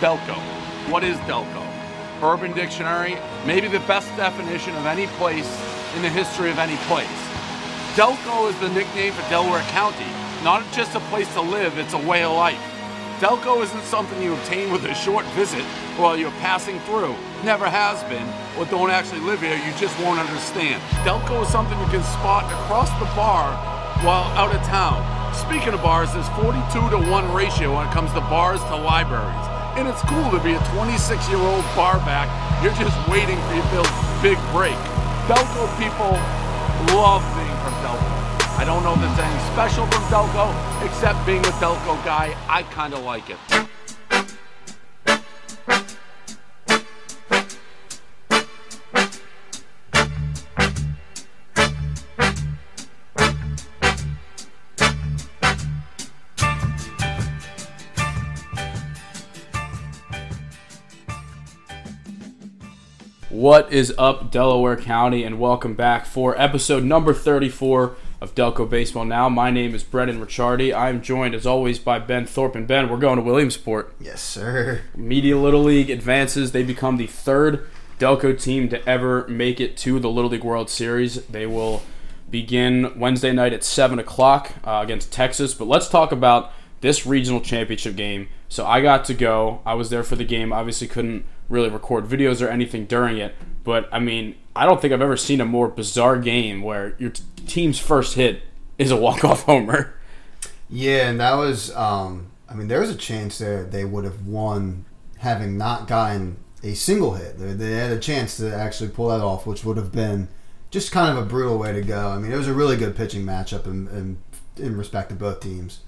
Delco. What is Delco? Urban Dictionary, maybe the best definition of any place in the history of any place. Delco is the nickname for Delaware County. Not just a place to live, it's a way of life. Delco isn't something you obtain with a short visit while you're passing through. Never has been, or don't actually live here, you just won't understand. Delco is something you can spot across the bar while out of town. Speaking of bars, there's 42 to 1 ratio when it comes to bars to libraries. And it's cool to be a 26 year old bar back. You're just waiting for your big break. Delco people love being from Delco. I don't know if there's anything special from Delco, except being a Delco guy, I kind of like it. What is up, Delaware County, and welcome back for episode number 34 of Delco Baseball Now. My name is Brendan Ricciardi. I'm joined, as always, by Ben Thorpe. And Ben, we're going to Williamsport. Yes, sir. Media Little League advances. They become the third Delco team to ever make it to the Little League World Series. They will begin Wednesday night at 7 o'clock uh, against Texas. But let's talk about this regional championship game. So I got to go. I was there for the game. Obviously, couldn't really record videos or anything during it. But I mean, I don't think I've ever seen a more bizarre game where your t- team's first hit is a walk off homer. Yeah, and that was. Um, I mean, there was a chance there they would have won having not gotten a single hit. They, they had a chance to actually pull that off, which would have been just kind of a brutal way to go. I mean, it was a really good pitching matchup in, in, in respect to both teams.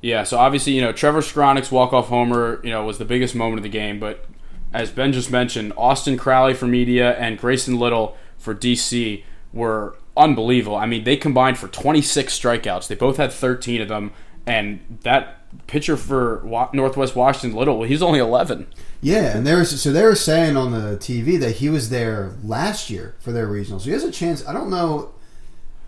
Yeah, so obviously, you know, Trevor Skowronek's walk-off homer, you know, was the biggest moment of the game, but as Ben just mentioned, Austin Crowley for media and Grayson Little for DC were unbelievable. I mean, they combined for 26 strikeouts. They both had 13 of them, and that pitcher for Northwest Washington Little, he's only 11. Yeah, and there was so they were saying on the TV that he was there last year for their regionals. So he has a chance. I don't know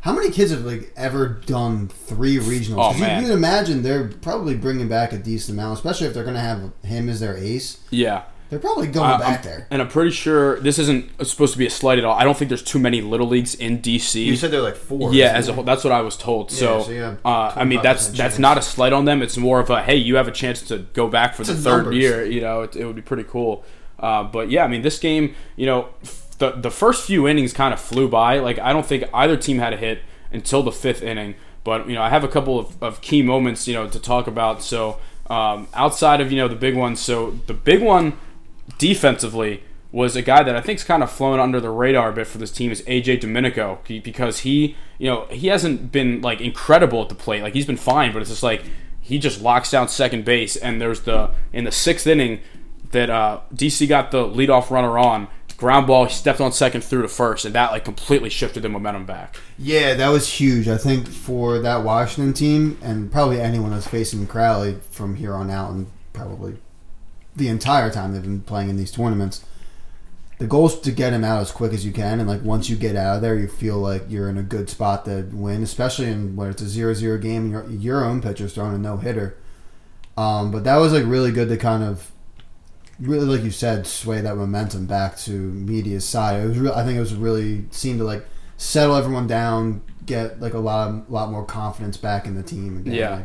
how many kids have like ever done three regionals. Oh, you, you can imagine they're probably bringing back a decent amount, especially if they're going to have him as their ace. Yeah. They're probably going Uh, back I'm- there. And I'm pretty sure this isn't supposed to be a slight at all. I don't think there's too many little leagues in DC. You said they're like four. yeah, isn't as a whole, that's what I was told. So, so uh, I mean, that's 25% that's not a slight on them. It's more of a hey, you have a chance to go back for the third numbers. year. You know, it, it would be pretty cool. Uh, but yeah, I mean, this game, you know, the the first few innings kind of flew by. Like I don't think either team had a hit until the fifth inning. But you know, I have a couple of, of key moments, you know, to talk about. So um, outside of you know the big ones, so the big one defensively was a guy that I think's kind of flown under the radar a bit for this team is AJ Domenico because he, you know, he hasn't been like incredible at the plate. Like he's been fine, but it's just like he just locks down second base. And there's the in the sixth inning that uh, DC got the leadoff runner on ground ball. He stepped on second through to first, and that like completely shifted the momentum back. Yeah, that was huge. I think for that Washington team, and probably anyone that's facing Crowley from here on out, and probably the entire time they've been playing in these tournaments, the goal is to get him out as quick as you can. And like once you get out of there, you feel like you're in a good spot to win, especially in when it's a 0-0 game and your, your own pitcher's throwing a no hitter. Um, but that was like really good to kind of really like you said sway that momentum back to media's side. It was real, I think it was really seemed to like settle everyone down, get like a lot of, lot more confidence back in the team. Again. Yeah.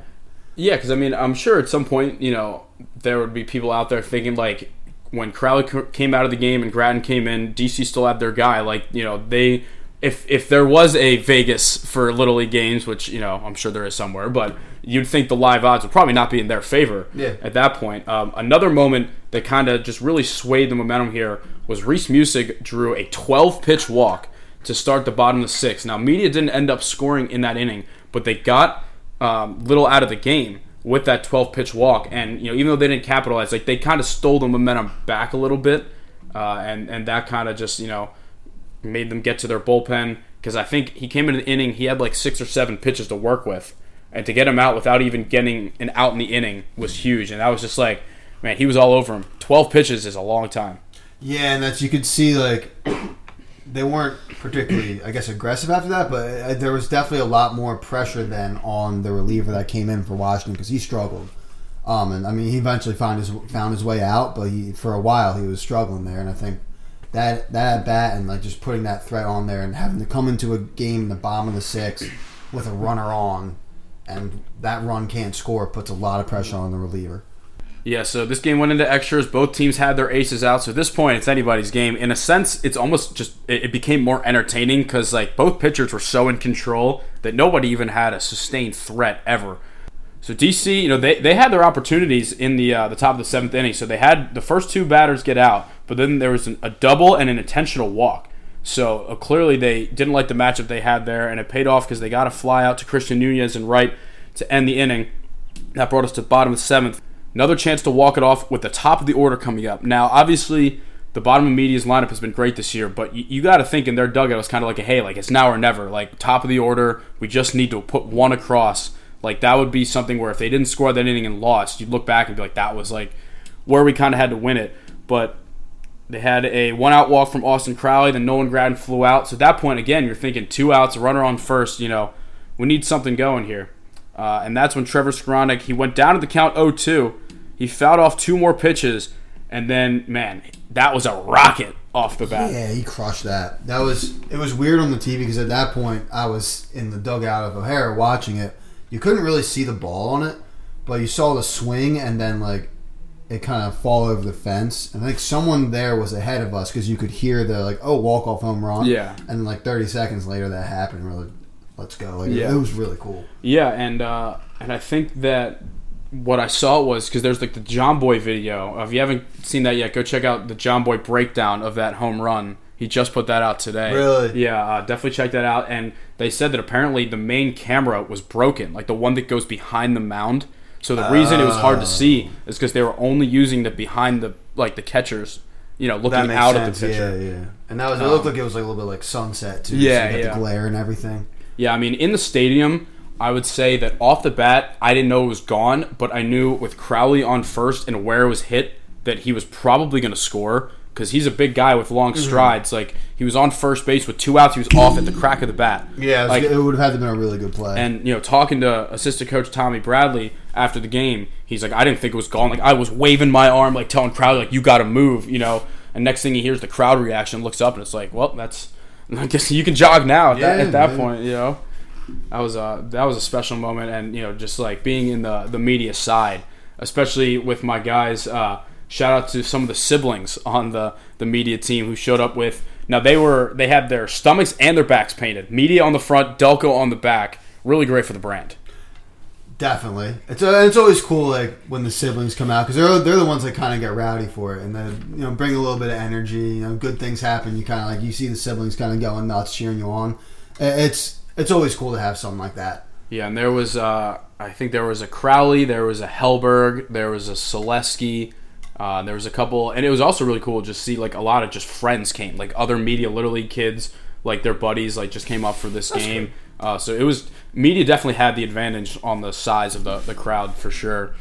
Yeah, because I mean, I'm sure at some point, you know, there would be people out there thinking like, when Crowley c- came out of the game and Grattan came in, DC still had their guy. Like, you know, they if if there was a Vegas for little league games, which you know I'm sure there is somewhere, but you'd think the live odds would probably not be in their favor Yeah. at that point. Um, another moment that kind of just really swayed the momentum here was Reese Music drew a 12 pitch walk to start the bottom of the sixth. Now, media didn't end up scoring in that inning, but they got um, little out of the game with that 12 pitch walk. And you know, even though they didn't capitalize, like they kind of stole the momentum back a little bit, uh, and and that kind of just you know made them get to their bullpen because I think he came in the inning, he had like six or seven pitches to work with, and to get him out without even getting an out in the inning was huge. And that was just like, man, he was all over him. 12 pitches is a long time. Yeah, and that's you could see like they weren't particularly, I guess, aggressive after that, but uh, there was definitely a lot more pressure then on the reliever that came in for Washington because he struggled. Um, and I mean, he eventually found his found his way out, but he for a while he was struggling there. And I think that that at bat and like just putting that threat on there and having to come into a game in the bottom of the sixth with a runner on, and that run can't score puts a lot of pressure on the reliever. Yeah, so this game went into extras. Both teams had their aces out. So at this point, it's anybody's game. In a sense, it's almost just it, became more entertaining because like both pitchers were so in control that nobody even had a sustained threat ever. So DC, you know, they, they had their opportunities in the uh, the top of the seventh inning. So they had the first two batters get out, but then there was an, a double and an intentional walk. So uh, clearly they didn't like the matchup they had there, and it paid off because they got a fly out to Christian Nunez and right to end the inning. That brought us to bottom of the seventh. Another chance to walk it off with the top of the order coming up. Now, obviously, the bottom of media's lineup has been great this year, but you, you got to think in their dugout it's kind of like a hey, like it's now or never. Like top of the order, we just need to put one across. Like that would be something where if they didn't score that inning and lost, you'd look back and be like, that was like where we kind of had to win it. But they had a one out walk from Austin Crowley, then Nolan Gratton flew out. So at that point, again, you're thinking two outs, a runner on first. You know, we need something going here. Uh, and that's when Trevor Skowronek, he went down to the count 0-2. He fouled off two more pitches, and then man, that was a rocket off the bat. Yeah, he crushed that. That was it was weird on the TV because at that point I was in the dugout of O'Hara watching it. You couldn't really see the ball on it, but you saw the swing and then like it kind of fall over the fence. And I think someone there was ahead of us because you could hear the like oh walk off home run. Yeah. And like 30 seconds later that happened. We're like, let's go. Like, Yeah. It was really cool. Yeah, and uh, and I think that what I saw was because there's like the John Boy video. If you haven't seen that yet, go check out the John Boy breakdown of that home run. He just put that out today. Really? Yeah, uh, definitely check that out. And they said that apparently the main camera was broken, like the one that goes behind the mound. So the reason it was hard to see is because they were only using the behind the like the catchers, you know, looking out sense. of the pitcher. Yeah, yeah. And that was it looked like it was like a little bit like sunset too. Yeah, so you got yeah. the glare and everything. Yeah, I mean, in the stadium, I would say that off the bat, I didn't know it was gone, but I knew with Crowley on first and where it was hit that he was probably going to score because he's a big guy with long Mm-hmm. strides. Like he was on first base with two outs, he was off at the crack of the bat. Yeah, it, was like it would have had to been a really good play. and you know, talking to assistant coach Tommy Bradley after the game, he's like, I didn't think it was gone. Like I was waving my arm, like telling Crowley, like you got to move, you know. And next thing he hears the crowd reaction, looks up, and it's like, well, that's. I guess you can jog now at that, at that man. point, you know. That was a that was a special moment, and you know, just like being in the the media side, especially with my guys. Uh, shout out to some of the siblings on the the media team who showed up with. Now they were they had their stomachs and their backs painted. Media on the front, Delco on the back. Really great for the brand. Definitely, it's uh, it's always cool like when the siblings come out because they're they're the ones that kind of get rowdy for it and they you know bring a little bit of energy. You know, good things happen. You kind of like you see the siblings kind of going nuts, cheering you on. It's it's always cool to have something like that. Yeah, and there was uh, I think there was a Crowley, there was a Hellberg, there was a Selesky, uh, there was a couple, and it was also really cool to just see like a lot of just friends came, like other media literally kids, like their buddies, like just came up for this game. Uh, so it was media definitely had the advantage on the size of the the crowd for sure.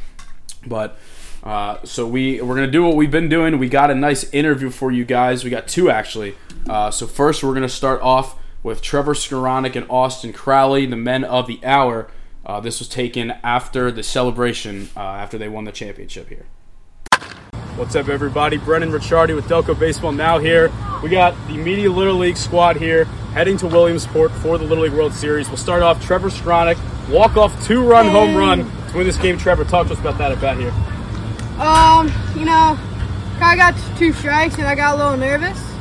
But uh, so we we're gonna do what we've been doing. We got a nice interview for you guys. We got two actually. Uh, so first we're gonna start off with Trevor Skowronek and Austin Crowley, the men of the hour. Uh, this was taken after the celebration uh, after they won the championship here. What's up, everybody? Brennan Ricciardi with Delco Baseball now here. We got the Media Little League squad here heading to Williamsport for the Little League World Series. We'll start off Trevor Skowronek, walk off two run home run to win this game. Trevor, talk to us about that at bat here. Um, you know, I got two strikes and I got a little nervous.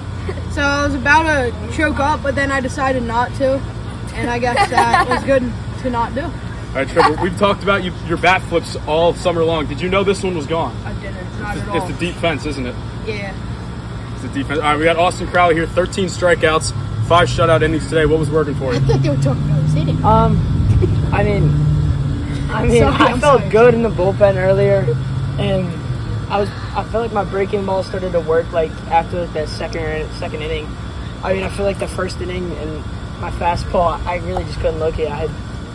So I was about to choke up, but then I decided not to. And I guess that was good to not do. All right, Trevor, we've talked about you, your bat flips all summer long. Did you know this one was gone? I didn't, not at It's all. the deep fence, isn't it? Yeah. It's the defense. All right, we got Austin Crowley here, 13 strikeouts, five shutout innings today. What was working for you? I thought they were talking about hitting. Um, I mean, I mean, Sorry, I felt sorry. good in the bullpen earlier, and I was, I felt like my breaking ball started to work like after that second second inning. I mean, I feel like the first inning and my fastball, I really just couldn't it. I had,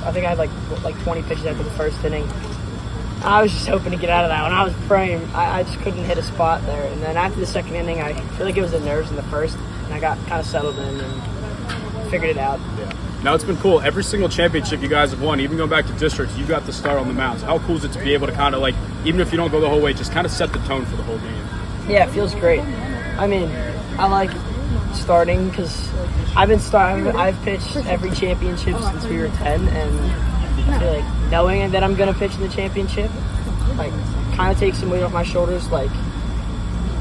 I think I had like like 20 pitches after the first inning. I was just hoping to get out of that one. I was praying. I, I just couldn't hit a spot there. And then after the second inning, I feel like it was the nerves in the first, and I got kind of settled in and figured it out. Now it's been cool. Every single championship you guys have won, even going back to districts, you got the start on the mound. How cool is it to be able to kind of like, even if you don't go the whole way, just kind of set the tone for the whole game? Yeah, it feels great. I mean, I like starting because I've been starting. I've pitched every championship since we were ten, and I feel like knowing that I'm gonna pitch in the championship, like, kind of takes some weight off my shoulders. Like,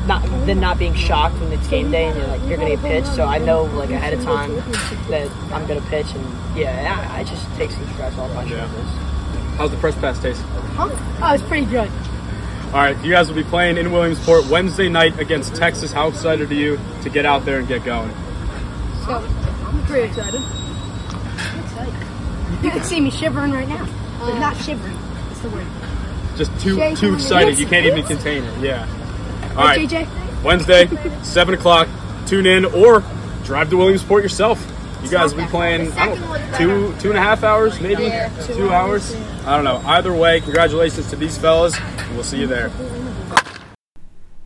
not then not being shocked when it's game day and you're like you're gonna get pitched. So I know like ahead of time that I'm gonna pitch, and yeah, I, I just take some stress off my Yeah. shoulders. How's the press pass taste? Oh, it's pretty good. All right, you guys will be playing in Williamsport Wednesday night against Texas. How excited are you to get out there and get going? So I'm pretty excited. Excited. You can see me shivering right now, but not shivering. It's the word. Just too Jay, too excited. You can't even contain it. Yeah. All Right, right. JJ? Wednesday, seven o'clock. Tune in or drive to Williamsport yourself. You guys will be playing I don't two two and a half hours, maybe two hours. I don't know. Either way, congratulations to these fellas. and We'll see you there.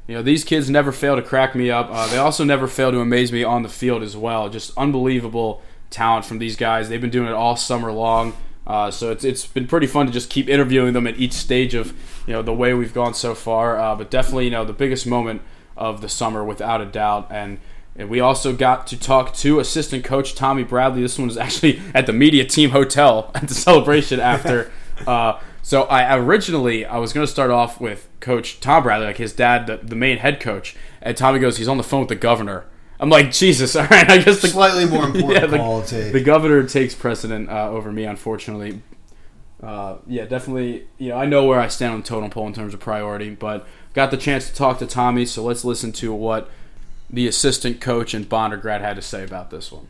You know, these kids never fail to crack me up. Uh, they also never fail to amaze me on the field as well. Just unbelievable talent from these guys. They've been doing it all summer long. Uh, so it's, it's been pretty fun to just keep interviewing them at each stage of you know the way we've gone so far. Uh, but definitely, you know, the biggest moment of the summer without a doubt. And, and we also got to talk to assistant coach Tommy Bradley. This one was actually at the media team hotel at the celebration after. uh, so I originally I was going to start off with Coach Tom Bradley, like his dad, the, the main head coach, and Tommy goes, he's on the phone with the governor. I'm like, Jesus, all right, I guess the Slightly more important yeah, the, call to take. the governor takes precedent uh, over me, unfortunately. Uh, yeah, definitely. You know, I know where I stand on the totem pole in terms of priority, but got the chance to talk to Tommy, so let's listen to what the assistant coach and Bonner grad had to say about this one.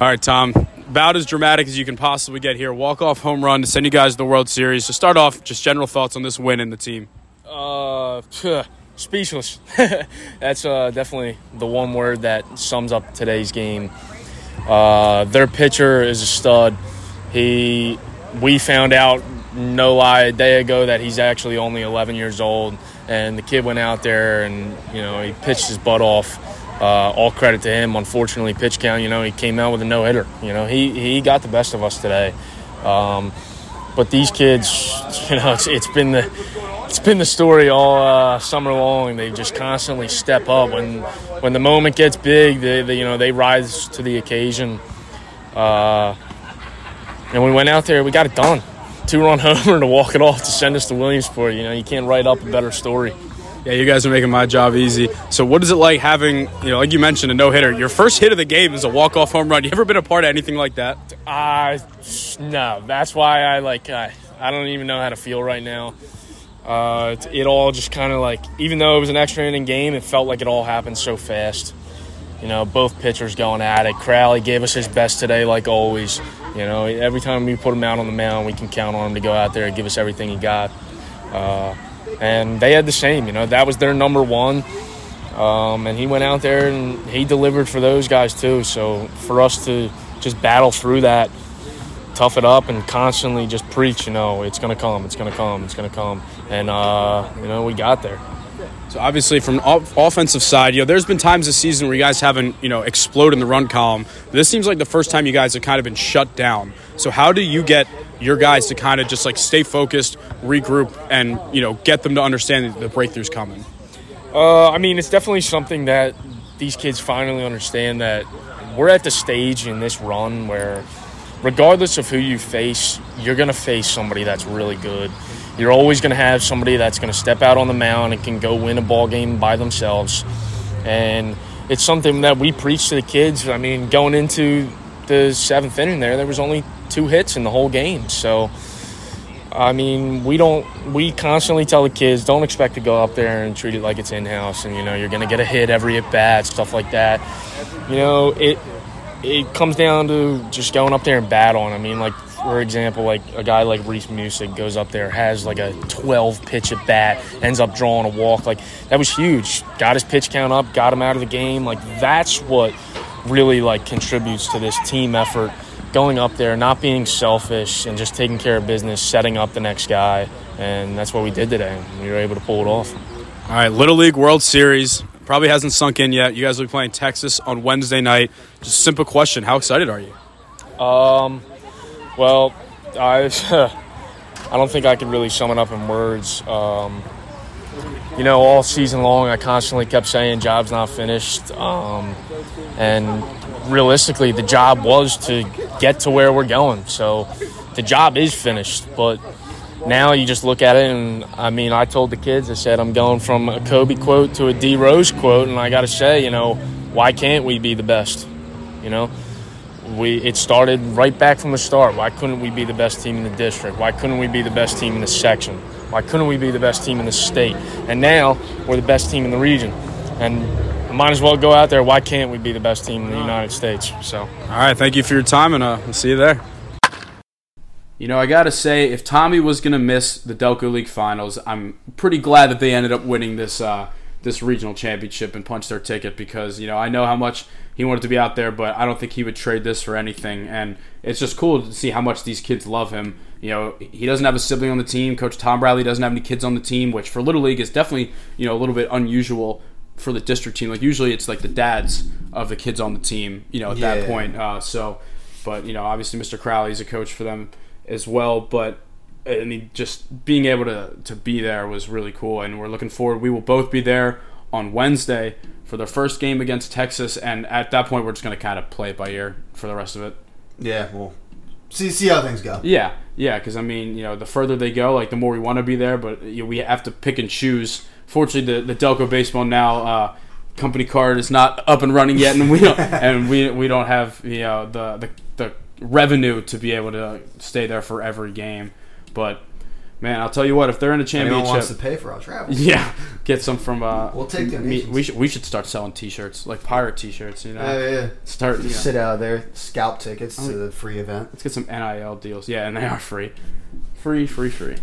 All right, Tom. About as dramatic as you can possibly get here. Walk off home run to send you guys to the World Series. To start off, just general thoughts on this win and the team. Uh, speechless. That's uh, definitely the one word that sums up today's game. Uh, their pitcher is a stud. He, we found out, no lie, a day ago that he's actually only 11 years old, and the kid went out there and you know he pitched his butt off. Uh, all credit to him. Unfortunately, pitch count, you know, he came out with a no hitter. You know, he he got the best of us today. Um, but these kids, you know, it's, it's been the it's been the story all uh, summer long. They just constantly step up when when the moment gets big. They, they you know they rise to the occasion. Uh, and we went out there, we got it done. Two run homer to walk it off to send us to Williamsport. You know, you can't write up a better story. Yeah, you guys are making my job easy. So, what is it like having, you know, like you mentioned, a no hitter? Your first hit of the game is a walk off home run. You ever been a part of anything like that? Uh, no, that's why I like I, I don't even know how to feel right now. Uh, it, it all just kind of like even though it was an extra inning game, it felt like it all happened so fast. You know, both pitchers going at it. Crowley gave us his best today, like always. You know, every time we put him out on the mound, we can count on him to go out there and give us everything he got. Uh, and they had the same. You know, that was their number one. Um, and he went out there and he delivered for those guys too. So for us to just battle through that, tough it up, and constantly just preach, you know, it's gonna come, it's gonna come, it's gonna come, and uh, you know, we got there. So, obviously, from offensive side, you know, there's been times this season where you guys haven't, you know, exploded in the run column. This seems like the first time you guys have kind of been shut down. So, how do you get your guys to kind of just like stay focused, regroup, and, you know, get them to understand that the breakthrough's coming? Uh, I mean, it's definitely something that these kids finally understand that we're at the stage in this run where, regardless of who you face, you're going to face somebody that's really good. You're always going to have somebody that's going to step out on the mound and can go win a ball game by themselves. And it's something that we preach to the kids. I mean, going into the seventh inning there, there was only two hits in the whole game. So, I mean, we don't. We constantly tell the kids don't expect to go up there and treat it like it's in house, and you know you're going to get a hit every at bat, stuff like that. You know, it it comes down to just going up there and battle. And I mean, like for example, like a guy like Reese Music goes up there, has like a 12 pitch at bat, ends up drawing a walk. Like that was huge. Got his pitch count up, got him out of the game. Like that's what really like contributes to this team effort going up there, not being selfish, and just taking care of business, setting up the next guy. And that's what we did today. We were able to pull it off. All right, Little League World Series. Probably hasn't sunk in yet. You guys will be playing Texas on Wednesday night. Just a simple question: How excited are you? Um, well, I I don't think I can really sum it up in words. Um, you know, all season long, I constantly kept saying job's not finished, um, and realistically, the job was to get to where we're going. So the job is finished, but now you just look at it and I mean I told the kids I said I'm going from a Kobe quote to a D Rose quote and I got to say you know why can't we be the best you know we it started right back from the start. Why couldn't we be the best team in the district? Why couldn't we be the best team in the section? Why couldn't we be the best team in the state? And now we're the best team in the region. And I might as well go out there. Why can't we be the best team in the United States? So. All right, thank you for your time, and uh, we'll see you there. You know, I gotta say, if Tommy was gonna miss the Delco League Finals, I'm pretty glad that they ended up winning this uh, this regional championship and punched their ticket because you know I know how much he wanted to be out there, but I don't think he would trade this for anything. And it's just cool to see how much these kids love him. You know, he doesn't have a sibling on the team. Coach Tom Bradley doesn't have any kids on the team, which for Little League is definitely you know a little bit unusual for the district team. Like usually it's like the dads of the kids on the team. You know, at that point. Uh, so, but you know, obviously Mr. Crowley's a coach for them as well. But I mean, just being able to to be there was really cool, and we're looking forward. We will both be there on Wednesday for the first game against Texas, and at that point, we're just going to kind of play it by ear for the rest of it. Yeah, well, see see how things go. Yeah, yeah, because I mean, you know, the further they go, like the more we want to be there, but you know, we have to pick and choose. Fortunately, the the Delco baseball now uh, company card is not up and running yet, and we don't, and we we don't have you know the the the revenue to be able to stay there for every game. But man, I'll tell you what, if they're in a championship, Anyone wants to pay for our travel? yeah, get some from. Uh, We'll take donations. We should we should start selling T-shirts like pirate T-shirts. You know, Oh yeah. start. You know, Sit out there, scalp tickets Oh, to the free event. Let's get some NIL deals. Yeah, and they are free. Free, free, free.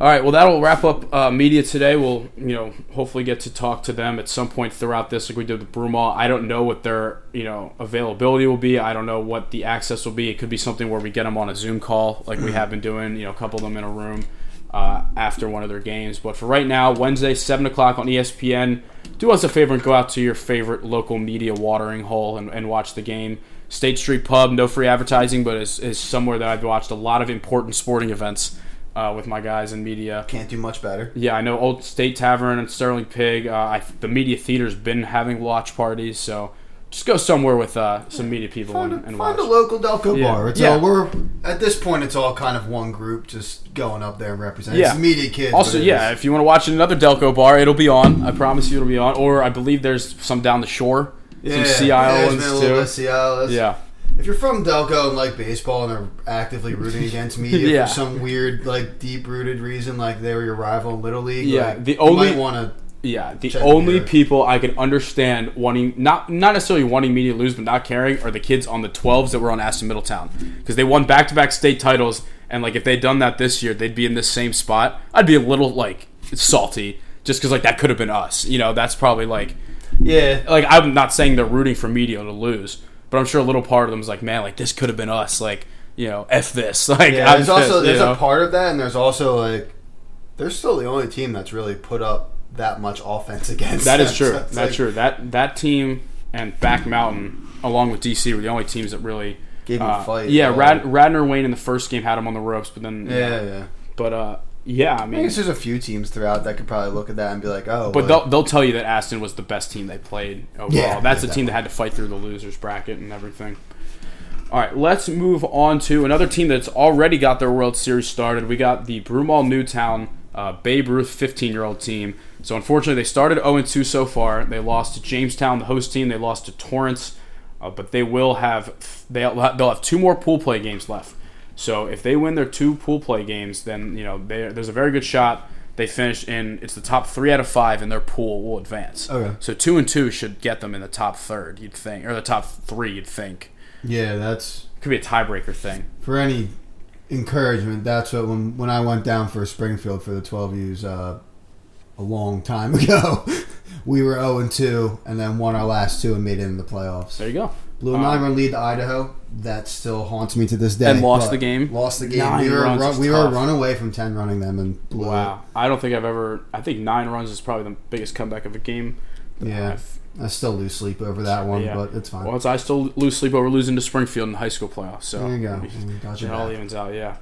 All right, well, that'll wrap up uh, media today. We'll, you know, hopefully get to talk to them at some point throughout this, like we did with Broomall. I don't know what their, you know, availability will be. I don't know what the access will be. It could be something where we get them on a Zoom call, like we have been doing. You know, a couple of them in a room uh, after one of their games. But for right now, Wednesday, seven o'clock on ESPN. Do us a favor and go out to your favorite local media watering hole and, and watch the game. State Street Pub, no free advertising, but is, is somewhere that I've watched a lot of important sporting events uh, with my guys in media. Can't do much better. Yeah, I know Old State Tavern and Sterling Pig. Uh, I, the media theater's been having watch parties, so just go somewhere with uh, some media people Find, and, a, and find watch. a local Delco Yeah. bar. It's Yeah. all we're at this point. It's all kind of one group, just going up there and representing. Yeah. It's media kids. Also, yeah, is- if you want to watch another Delco bar, it'll be on. I promise you, it'll be on. Or I believe there's some down the shore, yeah, some Sea there's ones been a little bit too. of CIO. Yeah, If you're from Delco and like baseball and are actively rooting against media Yeah. for some weird, like deep rooted reason, like they were your rival in Little League, Yeah, like, the only- might want to. Yeah. The Check only people I can understand wanting not not necessarily wanting me to lose, but not caring are the kids on the 12s that were on Aston Middletown because they won back to back state titles. And like if they'd done that this year, they'd be in this same spot. I'd be a little like salty just because like that could have been us. You know, that's probably like Yeah, like I'm not saying they're rooting for media to lose, but I'm sure a little part of them is like, man, like this could have been us. Like you know, f this. Like yeah. I'm There's also pissed, there's know? a part of that, and there's also like they're still the only team that's really put up that much offense against. That them. is true. So That's like- true. That that team and Back Mountain, along with DC, were the only teams that really Gave a uh, fight, Yeah. Rad, Radnor Wayne in the first game had him on the ropes, but then Yeah, yeah. But uh, yeah, I I mean, guess there's a few teams throughout that could probably look at that and be like, oh, but they'll they'll tell you that Aston was the best team they played overall. Yeah, That's yeah, the team that had to fight through the losers bracket and everything. All right, let's move on to another team that's already got their World Series started. We got the Broomall Newtown uh, Babe Ruth 15 year old team. So unfortunately, they started 0 2 so far. They lost to Jamestown, the host team. They lost to Torrance, uh, but they will have they'll they'll have two more pool play games left. So if they win their two pool play games, then you know they, there's a very good shot they finish in. It's the top three out of five, and their pool will advance. Okay. So two and two should get them in the top third. You'd think, or the top three. You'd think yeah, that's could be a tiebreaker thing. for any encouragement. That's what when when I went down for Springfield for the 12 U's uh, a long time ago, we were 0 and 2, and then won our last two and made it in the playoffs. There you go. Blew a Um, nine run lead to Idaho. That still haunts me to this day. And lost the game? Lost the game. Nine we were runs run, we tough. were run away from ten running them and blew Wow, I don't think I've ever. I think nine runs is probably the biggest comeback of a game Yeah, I still lose sleep over that one, Yeah. but it's fine. Well, it's, I still lose sleep over losing to Springfield in the high school playoffs. So there you go. Got you It all evens out, yeah.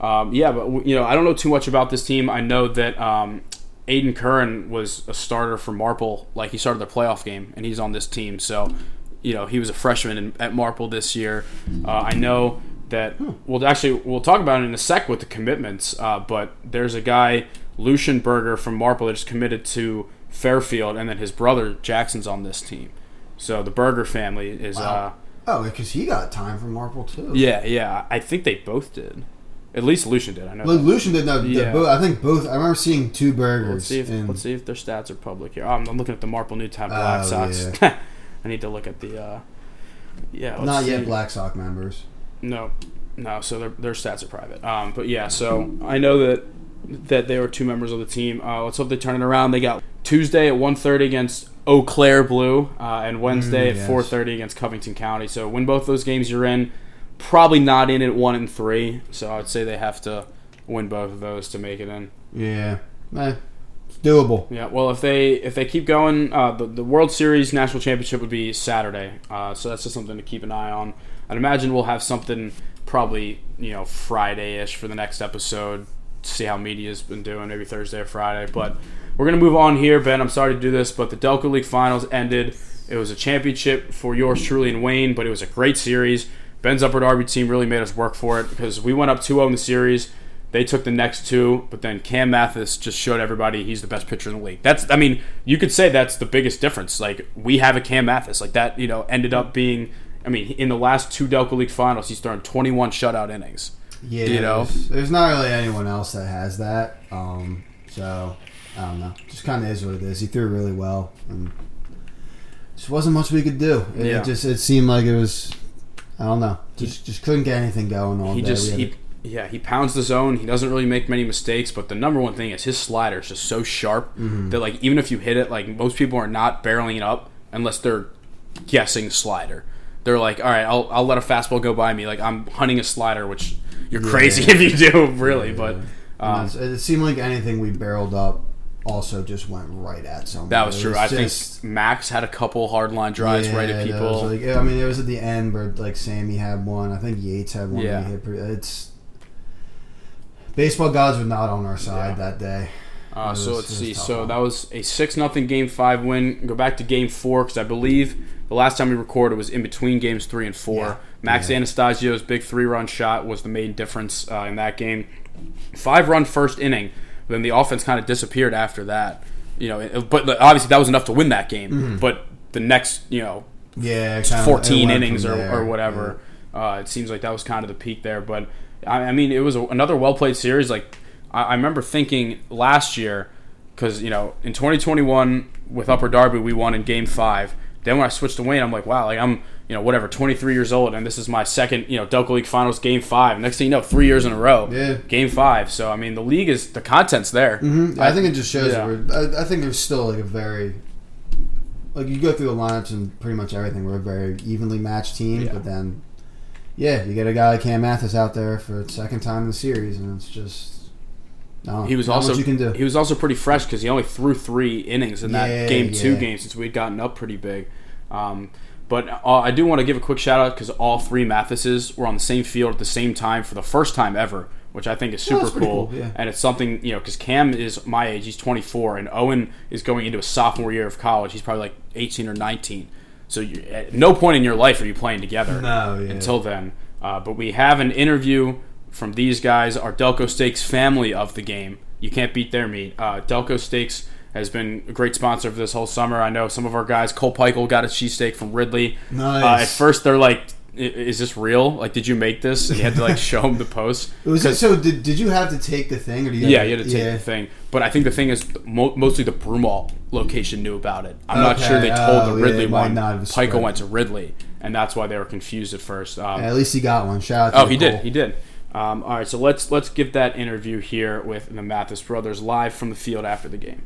Um, yeah, but you know, I don't know too much about this team. I know that um, Aiden Curran was a starter for Marple. Like he started the playoff game, and he's on this team. So, you know, he was a freshman in, at Marple this year. Uh, I know that. Well, actually, we'll talk about it in a sec with the commitments. Uh, but there's a guy, Lucian Berger from Marple, that is committed to Fairfield, and then his brother Jackson's on this team. So the Berger family is. Uh, Oh, because he got time from Marple too. yeah, yeah. I think they both did. At least Lucian did. I know. That. Lucian did know. Yeah. Yeah. I think both. I remember seeing two Bergers. Let's see if let's see if their stats are public here. Oh, I'm, I'm looking at the Marple Newtown Black Oh, Sox. I need to look at the. Uh, yeah, Not yet. Black Sox members. No, no. So their their stats are private. Um, but yeah, so I know that that they were two members of the team. Uh, let's hope they turn it around. They got Tuesday at 1.30 against Eau Claire Blue, uh, and Wednesday Mm, at 4.30 against Covington County. So win both those games you're in. Probably not in at one and three. So I'd say they have to win both of those to make it in. Yeah, eh, it's doable. Yeah, well, if they if they keep going, uh, the the World Series National Championship would be Saturday, uh, so that's just something to keep an eye on. I'd imagine we'll have something probably you know Friday ish for the next episode. See how media's been doing, maybe Thursday or Friday. But we're gonna move on here, Ben. I'm sorry to do this, but the Delco League Finals ended. It was a championship for yours truly and Wayne, but it was a great series. Ben's Upper Darby team really made us work for it because we went up 2-0 in the series. They took the next two, but then Cam Mathes just showed everybody he's the best pitcher in the league. That's, I mean, you could say that's the biggest difference. Like we have a Cam Mathes, like that, you know, ended up being. I mean, in the last two Delco League finals, he's thrown 21 shutout innings. Yeah, You know? there's, there's not really anyone else that has that. Um, so I don't know. Just kind of is what it is. He threw really well, and just wasn't much we could do. It, Yeah. it just it seemed like it was. I don't know. Just just couldn't get anything going all He day. just he yeah he pounds the zone. He doesn't really make many mistakes. But the number one thing is his slider is just so sharp Mm-hmm. that like even if you hit it, like most people are not barreling it up unless they're guessing slider. They're like, all right, I'll I'll let a fastball go by me. Like I'm hunting a slider, which you're crazy if you do, really. But And um, it seemed like anything we barreled up also just went right at someone. that was It true. I just- think Max had a couple hard line drives right at Yeah, people. like- I mean, it was at the end where like Sammy had one. I think Yates had one. Yeah. Yeah. Hit pretty, it's baseball gods were not on our side Yeah. that day. Uh, It so let's see. So one. that was a six nothing game five win. Go back to game four because I believe the last time we recorded was in between games three and four. Yeah. Max Yeah. Anastasio's big three run shot was the main difference uh, in that game. Five run first inning. Then the offense kind of disappeared after that. You know, but obviously that was enough to win that game. Mm-hmm. But the next, you know, Yeah, kinda- 14 it innings or, or whatever. Uh, it seems like that was kind of the peak there. But I, I mean, it was a, another well played series. Like I, I remember thinking last year, because you know, in 2021 with Upper Darby, we won in Game Five. Then when I switched to Wayne, I'm like, wow, like I'm you know whatever, 23 years old, and this is my second you know Delco League Finals Game Five. Next thing you know, three years in a row, Yeah. Game Five. So I mean, the league is the content's there. Mhm. I think it just shows. Yeah. we're, I, I think there's still like a very like you go through the lineups and pretty much everything. We're a very evenly matched team, Yeah. but then yeah, you get a guy like Cam Mathes out there for the second time in the series, and it's just no, He was also you can do. he was also pretty fresh because he only threw three innings in that game two game since we'd gotten up pretty big. Um, but uh, I do want to give a quick shout out because all three Matheses were on the same field at the same time for the first time ever, which I think is super pretty cool. cool, yeah. And it's something you know because Cam is my age, he's 24, and Owen is going into a sophomore year of college. He's probably like 18 or 19. So you, at no point in your life are you playing together No, yeah. until then. Uh, but we have an interview from these guys, our Delco Steaks family of the game. You can't beat their meat. Uh, Delco Steaks has been a great sponsor for this whole summer. I know some of our guys, Cole Peichel got a cheesesteak from Ridley. Nice. Uh, at first, they're like, "Is this real? Like, did you make this?" And you had to like show them the post. was it, so did, did you have to take the thing or do you have Yeah, you had to take yeah. the thing. But I think the thing is, mo- mostly the Broomall location knew about it. I'm not sure they told oh, the Ridley might one. Peichel went to Ridley, and that's why they were confused at first. Um, Yeah, at least he got one. Shout out. To Oh, he Cole. did. He did. Um, all right, so let's let's give that interview here with the Mathes brothers live from the field after the game.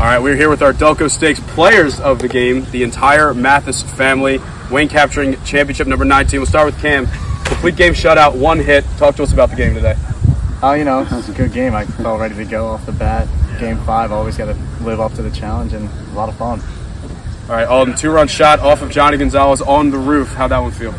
All right, we're here with our Delco Steaks players of the game, the entire Mathes family. Wayne capturing championship number 19. We'll start with Cam. Complete game shutout, one hit. Talk to us about the game today. Oh, you know, it was a good game. I felt ready to go off the bat. game five. Always got to live up to the challenge and a lot of fun. All right, Alden, two run shot off of Johnny Gonzalez on the roof. How'd that one feel?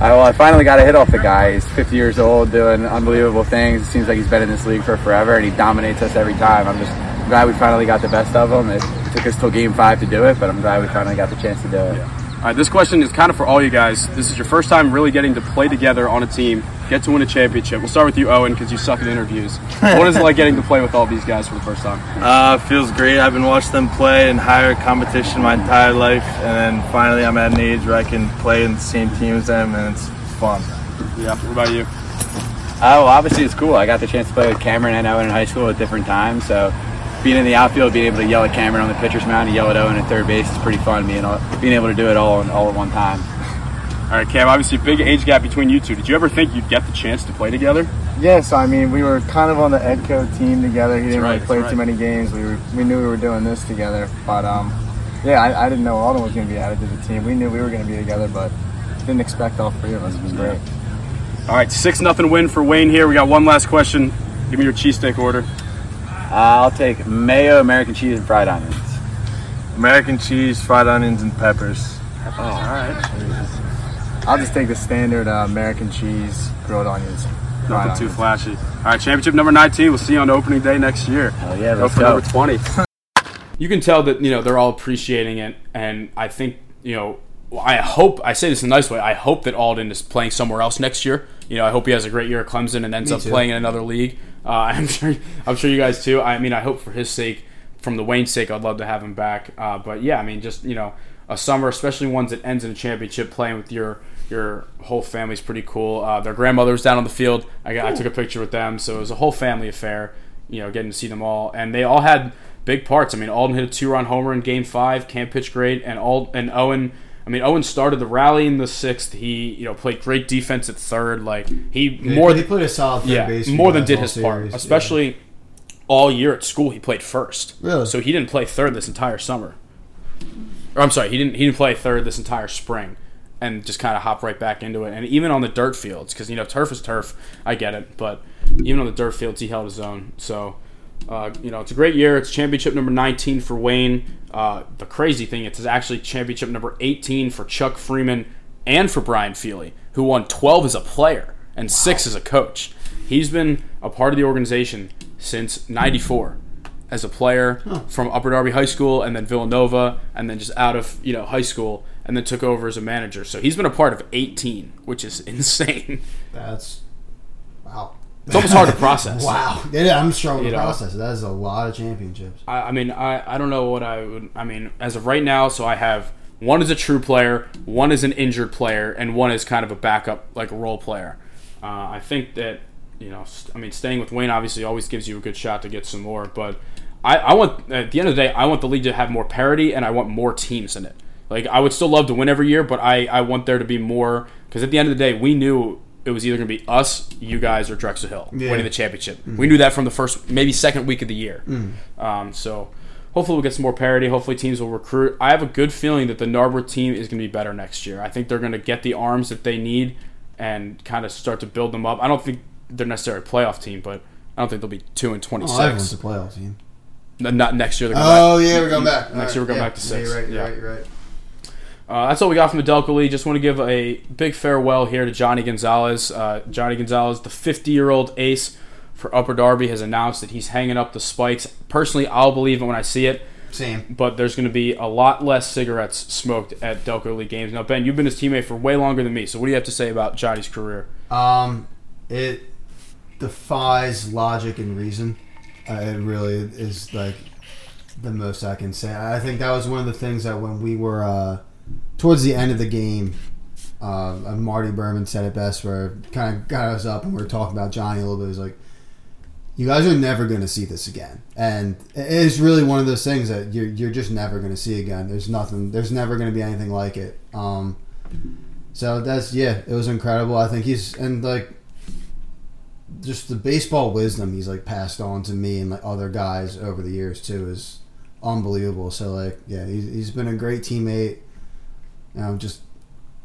I, well, I finally got a hit off the guy. He's 50 years old, doing unbelievable things. It seems like he's been in this league for forever, and he dominates us every time. I'm just glad we finally got the best of them. It took us till game five to do it, but I'm glad we finally got the chance to do it. All right, this question is kind of for all you guys. This is your first time really getting to play together on a team, get to win a championship. We'll start with you, Owen, because you suck at interviews. what is it like getting to play with all these guys for the first time? Uh, feels great. I've been watching them play in higher competition my entire life, and then finally I'm at an age where I can play in the same team as them, and it's fun. Yeah. What about you? Oh, well, obviously it's cool. I got the chance to play with Cameron and Owen in high school at different times, so being in the outfield, being able to yell at Cameron on the pitcher's mound and yell at Owen at third base is pretty fun. Being being able to do it all all at one time. All right, Cam. Obviously, big age gap between you two. Did you ever think you'd get the chance to play together? Yes, I mean we were kind of on the Edco team together. He didn't right, really play that's too right. many games. We were, we knew we were doing this together, but um, yeah, I, I didn't know Alden was going to be added to the team. We knew we were going to be together, but didn't expect all three of us. It was great. All right, six nothing win for Wayne here. We got one last question. Give me your cheesesteak order. I'll take mayo, American cheese, and fried onions. American cheese, fried onions, and peppers. Peppers. Alright. I'll just take the standard uh, American cheese, grilled onions. fried Nothing too flashy. All right, championship number 19. We'll see you on opening day next year. Hell yeah, Go let's for go. number 20. you can tell that, you know, they're all appreciating it. And I think, you know, I hope, I say this in a nice way, I hope that Alden is playing somewhere else next year. You know, I hope he has a great year at Clemson and ends Me up too. playing in another league. Uh, I'm sure, I'm sure you guys too. I mean, I hope for his sake, from the Wayne sake, I'd love to have him back. Uh, but yeah, I mean, just you know, a summer, especially ones that ends in a championship, playing with your your whole family's pretty cool. Uh, their grandmother was down on the field. I, got, I took a picture with them, so it was a whole family affair. You know, getting to see them all, and they all had big parts. I mean, Alden hit a two-run homer in Game Five. Cam pitch great, and Ald- and Owen. I mean, Owen started the rally in the sixth. He, you know, played great defense at third. Like he Yeah, more he than played a solid third yeah, base. more than did his part. series, yeah. Especially all year at school, he played first. Really? So he didn't play third this entire summer. Or I'm sorry, he didn't. He didn't play third this entire spring, and just kind of hop right back into it. And even on the dirt fields, because you know turf is turf. I get it, but even on the dirt fields, he held his own. So. Uh, you know, it's a great year. It's championship number 19 for Wayne. Uh, the crazy thing, it's actually championship number 18 for Chuck Freeman and for Brian Feely, who won 12 as a player and six as a coach. He's been a part of the organization since 94 as a player from Upper Darby High School and then Villanova and then just out of, you know, high school and then took over as a manager. So he's been a part of 18, which is insane. That's wow. It's almost hard to process. Wow. Yeah, I'm struggling You to know. process. That is a lot of championships. I, I mean, I, I don't know what I would. I mean, as of right now, so I have one is a true player, one is an injured player, and one is kind of a backup, like a role player. Uh, I think that you know, I mean, staying with Wayne obviously always gives you a good shot to get some more, but I, I want at the end of the day, I want the league to have more parity, and I want more teams in it. Like I would still love to win every year, but I, I want there to be more because at the end of the day, we knew it was either going to be us, you guys, or Drexel Hill Yeah. winning the championship. We knew that from the first, maybe second week of the year. Um, so hopefully we'll get some more parity. Hopefully teams will recruit. I have a good feeling that the Narberth team is going to be better next year. I think they're going to get the arms that they need and kind of start to build them up. I don't think they're necessarily a playoff team, but I don't think they'll be two and twenty Oh, everyone's six. a playoff team. Not next year. They're going Oh back. yeah, we're going back. Next All year we're going yeah. back to Yeah, six. you're right. You're Yeah. right. You're right. Uh, that's all we got from the Delco League. Just want to give a big farewell here to Johnny Gonzalez. Uh, Johnny Gonzalez, the 50 year old ace for Upper Darby, has announced that he's hanging up the spikes. Personally, I'll believe it when I see it, Same. but there's going to be a lot less cigarettes smoked at Delco League games. Now, Ben, you've been his teammate for way longer than me, so what do you have to say about Johnny's career? Um, it defies logic and reason. Uh, it really is like the most I can say. I think that was one of the things that when we were uh, towards the end of the game, uh, Marty Berman said it best, where kind of got us up and we were talking about Johnny a little bit. He's like, "You guys are never going to see this again," and it is really one of those things that you're you're just never going to see again. There's nothing. There's never going to be anything like it. Um, so that's yeah, it was incredible. I think he's and like just the baseball wisdom he's like passed on to me and like other guys over the years too is unbelievable. So like yeah, he's, he's been a great teammate. You know, just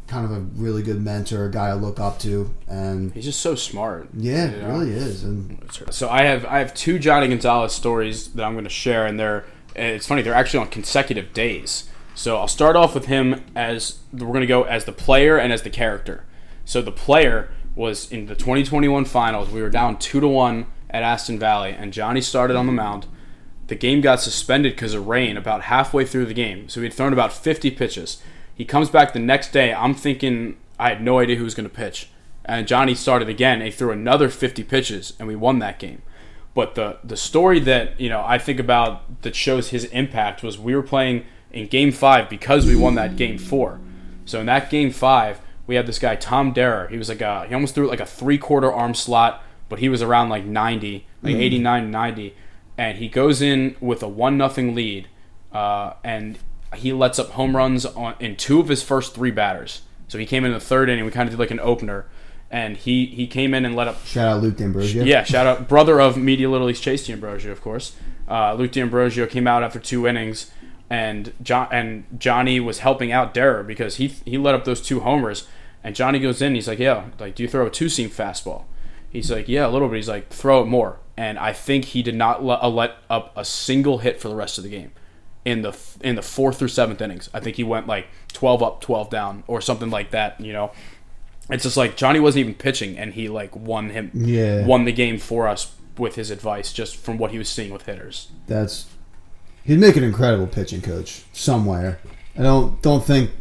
kind of a really good mentor, a guy I look up to, and He's just so smart. yeah, you know? really is. And So I have I have two Johnny Gonzalez stories that I'm going to share, and they're it's funny they're actually on consecutive days. So I'll start off with him as we're going to go as the player and as the character. So the player was in the 2021 finals. We were down two to one at Aston Valley, and Johnny started on the mound. The game got suspended because of rain about halfway through the game. So he'd thrown about 50 pitches. He comes back the next day. I'm thinking I had no idea who was going to pitch. And Johnny started again. And he threw another 50 pitches, and we won that game. But the the story that you know I think about that shows his impact was we were playing in Game Five because we won that Game Four. So in that Game Five, we had this guy Tom Derrer. He was like a he almost threw like a three quarter arm slot, but he was around like 90, like 89, 90, and he goes in with a one nothing lead, uh, and he lets up home runs on in two of his first three batters. So he came in the third inning. We kind of did like an opener, and he he came in and let up shout out Luke D'Ambrosio. yeah, shout out brother of Media Little East Chase D'Ambrosio, of course. Uh, Luke D'Ambrosio came out after two innings, and John and Johnny was helping out Derrer because he he let up those two homers, and Johnny goes in. He's like, "Yeah, like, do you throw a two seam fastball?" He's like, "Yeah, a little bit." He's like, "Throw it more." And I think he did not let, uh, let up a single hit for the rest of the game. In the in the fourth or seventh innings, I think he went like twelve up, twelve down, or something like that. You know, it's just like Johnny wasn't even pitching, and he like won him, Yeah. won the game for us with his advice, just from what he was seeing with hitters. That's he'd make an incredible pitching coach somewhere. I don't don't think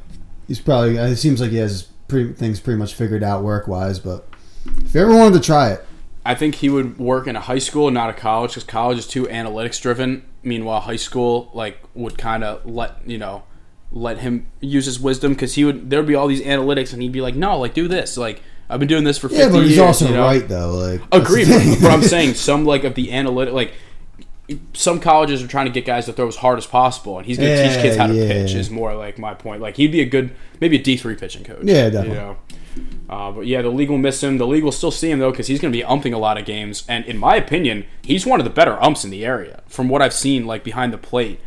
he's probably. It seems like he has pretty, things pretty much figured out work wise. But if you ever wanted to try it, I think he would work in a high school, not a college, because college is too analytics driven. Meanwhile, high school like would kind of let you know let him use his wisdom because he would there would be all these analytics and he'd be like, no, like do this. Like I've been doing this for 50 yeah, but he's years. also you know? right though. Like Agreed, but, but I'm saying some like of the analytic like some colleges are trying to get guys to throw as hard as possible, and he's going to teach kids how to Yeah, pitch. Is more like my point. Like he'd be a good maybe a D three pitching coach. Yeah, definitely. You know? Uh, but yeah, the league will miss him. The league will still see him though because he's going to be umping a lot of games, and in my opinion, he's one of the better umps in the area from what I've seen like behind the plate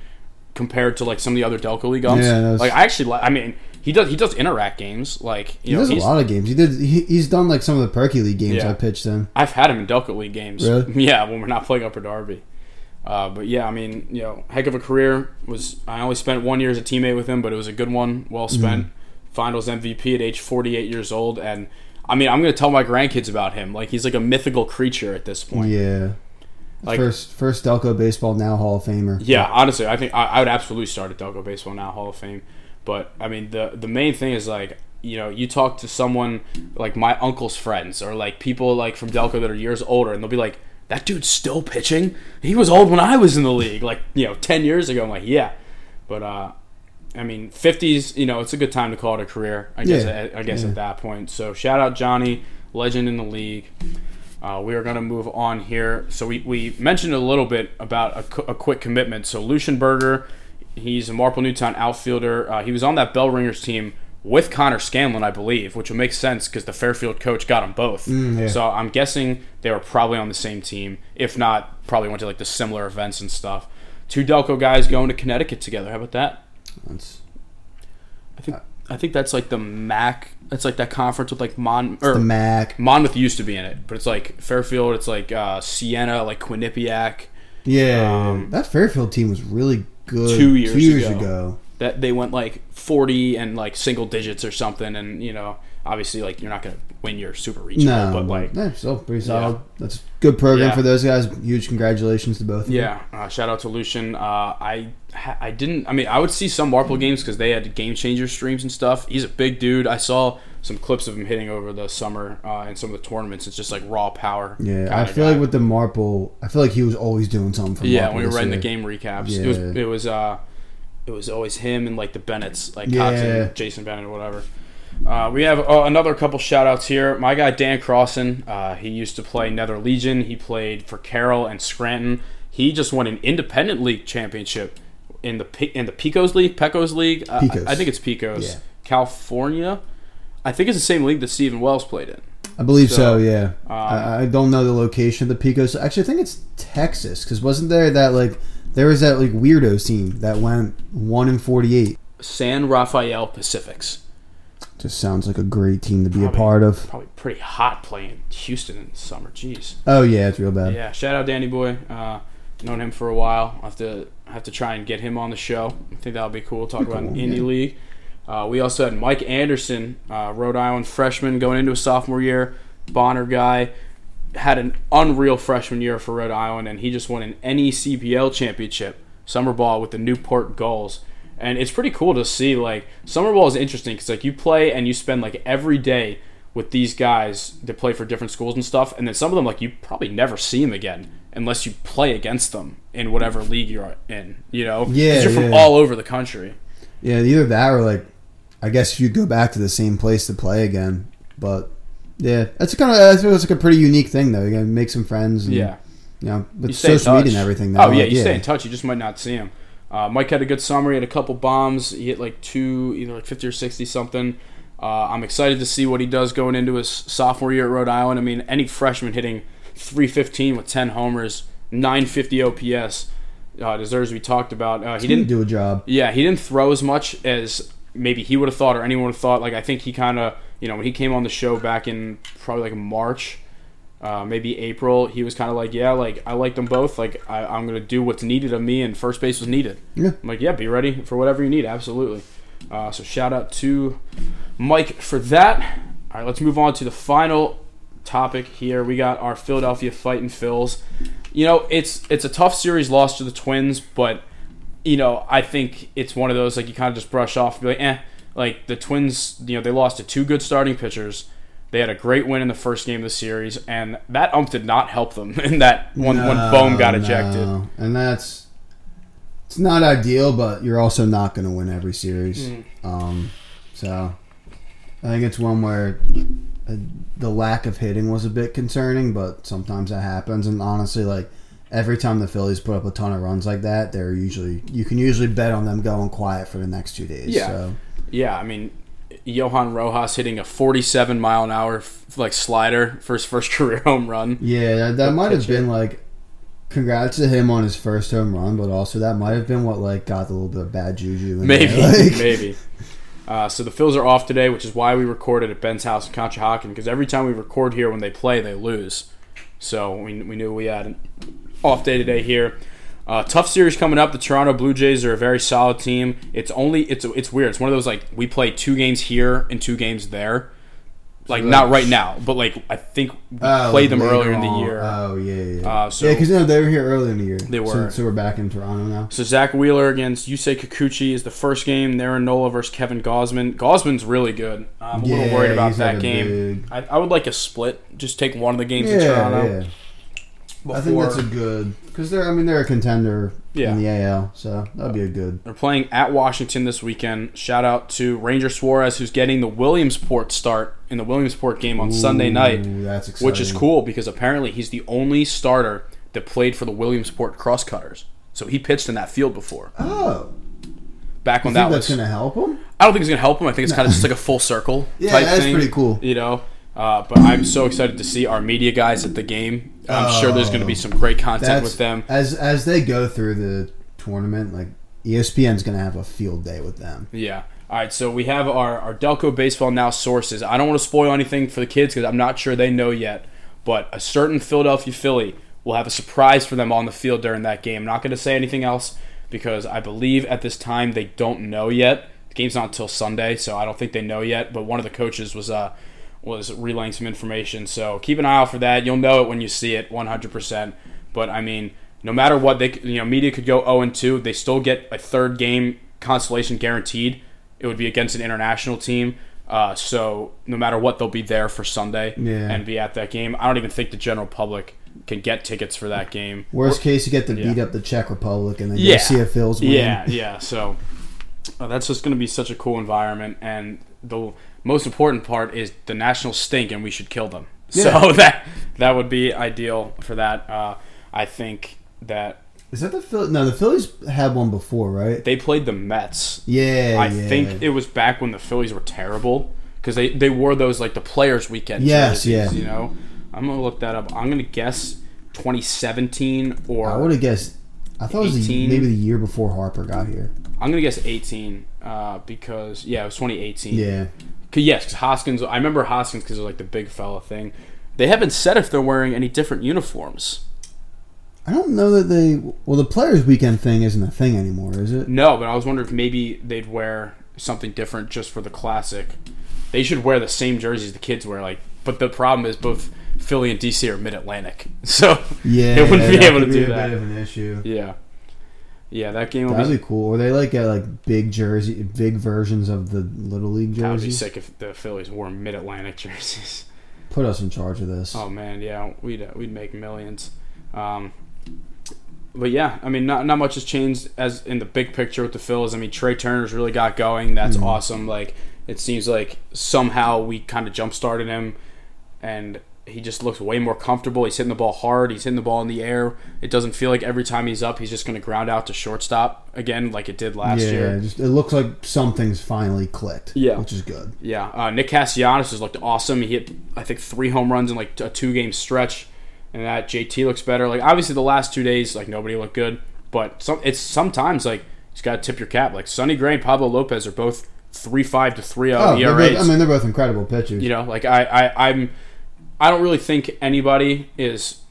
compared to like some of the other Delco League umps. Yeah, like I actually, I mean, he does he does interact games. Like he know, does a lot of games. He did. He, he's done like some of the Perky League games Yeah. I pitched in. I've had him in Delco League games. Really? Yeah, when we're not playing Upper Darby. Uh, but yeah, I mean, you know, heck of a career. Was I only spent one year as a teammate with him, but it was a good one, well spent. Mm-hmm. Finals MVP at age 48 years old, and I mean, I'm going to tell my grandkids about him. Like he's like a mythical creature at this point. Yeah. Like- first, first Delco baseball now Hall of Famer. Yeah, honestly, I think I, I would absolutely start at Delco Baseball now Hall of Fame. But I mean, the the main thing is like you know you talk to someone like my uncle's friends or like people like from Delco that are years older, and they'll be like, "That dude's still pitching. He was old when I was in the league, like you know, ten years ago." I'm like, "Yeah," but uh, I mean, fifties. You know, it's a good time to call it a career. I guess. Yeah, At, I guess yeah. at that point. So shout out Johnny, legend in the league. Uh, we are going to move on here. So we, we mentioned a little bit about a, a quick commitment. So Lucian Berger, he's a Marple Newtown outfielder. Uh, he was on that Bell Ringers team with Connor Scanlon, I believe, which would make sense because the Fairfield coach got them both. yeah. So I'm guessing they were probably on the same team. If not, probably went to like the similar events and stuff. Two Delco guys going to Connecticut together. How about that? That's I think I think that's like the MAAC. That's like that conference with like Mon or the Mac. Monmouth used to be in it, but it's like Fairfield. It's like uh, Siena, like Quinnipiac. Yeah, Um, that Fairfield team was really good Two years ago. ago. That they went like forty and like single digits or something, and you know, obviously, like you're not gonna win your super regional, No, but like, yeah, still pretty solid. That's a good program Yeah. for those guys. Huge congratulations to both. of you. yeah. Uh, shout out to Lucian. Uh, I I didn't. I mean, I would see some Marple games because they had game changer streams and stuff. He's a big dude. I saw some clips of him hitting over the summer uh, in some of the tournaments. It's just like raw power. Yeah, I feel guy. like with the Marple, I feel like he was always doing something for Yeah, Marple when we were writing the game recaps, it was it was uh, it was always him and like the Bennetts, like Yeah. Cox and Jason Bennett or whatever. Uh, we have uh, another couple shout outs here. My guy Dan Crossan, uh, he used to play Nether Legion. He played for Carroll and Scranton. He just won an independent league championship in the in the Pecos League, Pecos League. Uh, Pecos. I, I think it's Picos, Yeah. California. I think it's the same league that Stephen Wells played in. I believe so. So, yeah, um, I, I don't know the location of the Picos. Actually, I think it's Texas because wasn't there that like there was that like weirdo team that went one in forty eight. San Rafael Pacifics. Just sounds like a great team to be a part of. Probably pretty hot playing Houston in the summer. Jeez. Oh yeah, it's real bad. Yeah, shout out Danny Boy. Uh, known him for a while. I have to have to try and get him on the show. I think that would be cool. Talk about cool, Indie yeah. League. Uh, we also had Mike Anderson, uh, Rhode Island freshman, going into his sophomore year. Bonner guy had an unreal freshman year for Rhode Island, and he just won an NECBL championship summer ball with the Newport Gulls. And it's pretty cool to see. Like summer ball is interesting because like you play and you spend like every day with these guys that play for different schools and stuff, and then some of them like you probably never see them again unless you play against them in whatever league you're in. You know, Yeah, you're from yeah. all over the country. Yeah, either that or like, I guess you go back to the same place to play again. But yeah, that's kind of I feel it's like a pretty unique thing though. You gotta make some friends. And, Yeah. you know, with in social media and everything. Now, Oh yeah, like, you stay in touch. You just might not see him. Uh, Mike had a good summer. He had a couple bombs. He hit like two, either like fifty or sixty something. Uh, I'm excited to see what he does going into his sophomore year at Rhode Island. I mean, any freshman hitting 315 with 10 homers, 950 OPS uh, deserves to be talked about. Uh, he didn't do a job. yeah, he didn't throw as much as maybe he would have thought or anyone would have thought. Like I think he kind of, you know, when he came on the show back in probably like March, uh, maybe April, he was kind of like, yeah, like I like them both. Like I, I'm gonna do what's needed of me, and first base was needed. Yeah. I'm like, yeah, be ready for whatever you need. Absolutely. Uh, so shout out to Mike for that. All right, let's move on to the final topic here. We got our Philadelphia Fighting Phils. You know, it's it's a tough series loss to the Twins, but you know, I think it's one of those like you kind of just brush off and be like, eh. Like the Twins, you know, they lost to two good starting pitchers. They had a great win in the first game of the series, and that ump did not help them in that when when No, Bohm got ejected. no. and that's it's not ideal, but you're also not going to win every series. Mm. Um, so I think it's one where uh, the lack of hitting was a bit concerning, but sometimes that happens. And honestly, like every time the Phillies put up a ton of runs like that, they're usually you can usually bet on them going quiet for the next two days. Yeah. So. Yeah, I mean, Johan Rojas hitting a 47 mile an hour like slider for his first career home run. Yeah, that, that might have been like congrats to him on his first home run, but also that might have been what like got the little bit of bad juju. In Maybe. Like, maybe. Uh, so the Phils are off today, which is why we recorded at Ben's house in Conshohocken because every time we record here, when they play, they lose. So we, we knew we had an off day today here. Uh, tough series coming up. The Toronto Blue Jays are a very solid team. It's only it's it's weird. It's one of those like we play two games here and two games there. Like So not right now, but like I think we Oh, played them earlier in the year. Oh yeah, yeah. yeah. Uh, so- yeah, because no, they were here earlier in the year. They So- were. So, we're back in Toronto now. So Zack Wheeler against Yusei Kikuchi is the first game. Aaron Nola versus Kevin Gausman. Gausman's really good. I'm a little worried about that like game. big- I, I would like a split. Just take one of the games in Toronto. yeah. I think that's a good because they're. I mean, they're a contender Yeah. in the AL, so that'd be a good. They're playing at Washington this weekend. Shout out to Ranger Suarez, who's getting the Williamsport start in the Williamsport game on Sunday night, that's exciting. which is cool because apparently he's the only starter that played for the Williamsport Crosscutters. So he pitched in that field before. Oh, Back you when think that was, going to help them? I don't think it's gonna help him. I think it's kind of just like a full circle. Yeah, type that's thing, pretty cool. You know, uh, but I'm so excited to see our media guys at the game. I'm sure there's gonna be some great content with them. as as they go through the tournament. Like ESPN's going to have a field day with them. Yeah. All right, so we have our, our Delco Baseball Now sources. I don't want to spoil anything for the kids because I'm not sure they know yet, but a certain Philadelphia Philly will have a surprise for them on the field during that game. I'm not going to say anything else because I believe at this time they don't know yet. The game's not until Sunday, so I don't think they know yet. But one of the coaches was uh, was relaying some information, so keep an eye out for that. You'll know it when you see it, 100%. But I mean, no matter what, they you know media could go 0 and 2. They still get a third game consolation guaranteed. It would be against an international team. Uh, so no matter what, they'll be there for Sunday Yeah. and be at that game. I don't even think the general public can get tickets for that game. Worst case, you get to Yeah. beat up the Czech Republic and then Yeah. see a Phil's win. Yeah, yeah. So uh, that's just going to be such a cool environment, and the most important part is the national stink, and we should kill them. So that that would be ideal for that. Uh, I think that Is that the Phil? No, the Phillies had one before, right? they played the Mets. Yeah, I yeah. think it was back when the Phillies were terrible because they, they wore those like the Players Weekend Yes, jerseys. yeah. You know, I'm gonna look that up. I'm gonna guess 2017 or I would have guessed. I thought it was the, 18. maybe the year before Harper got here. I'm gonna guess 18 uh, because yeah, it was 2018. Yeah, 'Cause- yes, because Hoskins. I remember Hoskins because it was like the big fella thing. They haven't said if they're wearing any different uniforms. I don't know that they. Well, the Players Weekend thing isn't a thing anymore, is it? No, but I was wondering if maybe they'd wear something different just for the classic. They should wear the same jerseys the kids wear. Like, but the problem is both Philly and DC are Mid Atlantic, so Yeah, they wouldn't be able to could do a that. bit of an issue. Yeah, yeah, that game would That'd be, be cool. Or they like get like big jersey, big versions of the Little League jerseys. that would be sick if the Phillies wore Mid Atlantic jerseys. Put us in charge of this. Oh man, yeah, we'd uh, we'd make millions. Um, but yeah, I mean, not not much has changed as in the big picture with the Phillies. I mean, Trea Turner's really got going. That's awesome. Like it seems like somehow we kind of jump started him, and he just looks way more comfortable. He's hitting the ball hard. He's hitting the ball in the air. It doesn't feel like every time he's up, he's just going to ground out to shortstop again, like it did last yeah, year. just it looks like something's finally clicked. Yeah. which is good. Yeah, uh, Nick Castellanos has looked awesome. He hit, I think, three home runs in like a two game stretch, and that JT looks better. Like obviously the last two days, like nobody looked good, but some it's sometimes like you just gotta tip your cap. Like Sonny Gray and Pablo Lopez are both three five to three Oh, zero they're both- ERAs. I mean, they're both incredible pitchers. you know, like I, I I'm I don't really think anybody is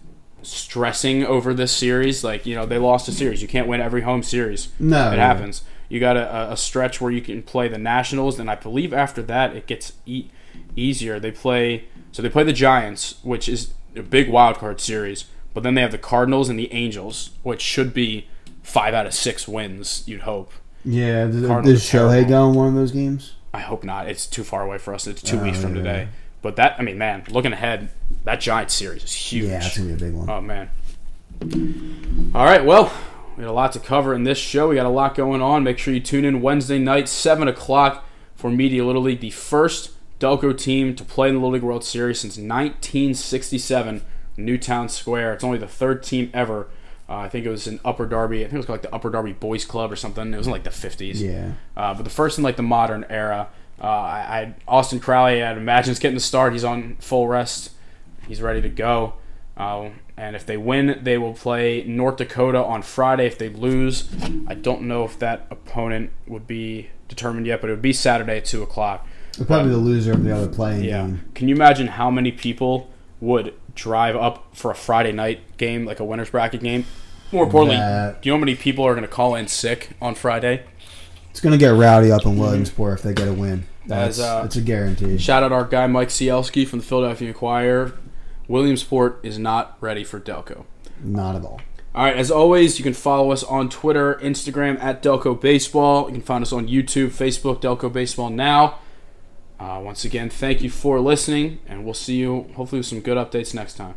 stressing over this series. Like you know, they lost a series. You can't win every home series. No, it happens. You got a, a stretch where you can play the Nationals, and I believe after that it gets e- easier. They play so they play the Giants, which is a big wild card series, but then they have the Cardinals and the Angels, which should be five out of six wins. You'd hope. yeah. Does, does Shohei terrible. go in one of those games? I hope not. It's too far away for us. It's two Oh, weeks from yeah. today. But that, I mean, man, looking ahead, that Giants series is huge. Yeah, it's gonna be a big one. Oh man. All right, well, we got a lot to cover in this show. We got a lot going on. Make sure you tune in Wednesday night, seven o'clock, for Media Little League, the first Delco team to play in the Little League World Series since 1967, Newtown Square. It's only the third team ever. Uh, I think it was in Upper Darby. I think it was called like the Upper Darby Boys Club or something. It was in like the 50s. Yeah. Uh, but the first in like the modern era. Uh, I, I Austin Crowley, I'd imagine is getting the start. He's on full rest. He's ready to go. Uh, and if they win, they will play North Dakota on Friday. If they lose, I don't know if that opponent would be determined yet, but it would be Saturday at two o'clock. They're probably the loser of the other playing Yeah. game. Can you imagine how many people would drive up for a Friday night game, like a winners bracket game? More importantly, That- do you know how many people are going to call in sick on Friday? It's gonna get rowdy up in Williamsport if they get a win. That's uh, it's a guarantee. Shout out our guy Mike Sielski from the Philadelphia Inquirer. Williamsport is not ready for Delco. Not at all. All right, as always, you can follow us on Twitter, Instagram at Delco Baseball. You can find us on YouTube, Facebook, Delco Baseball Now. Uh, once again, thank you for listening, and we'll see you hopefully with some good updates next time.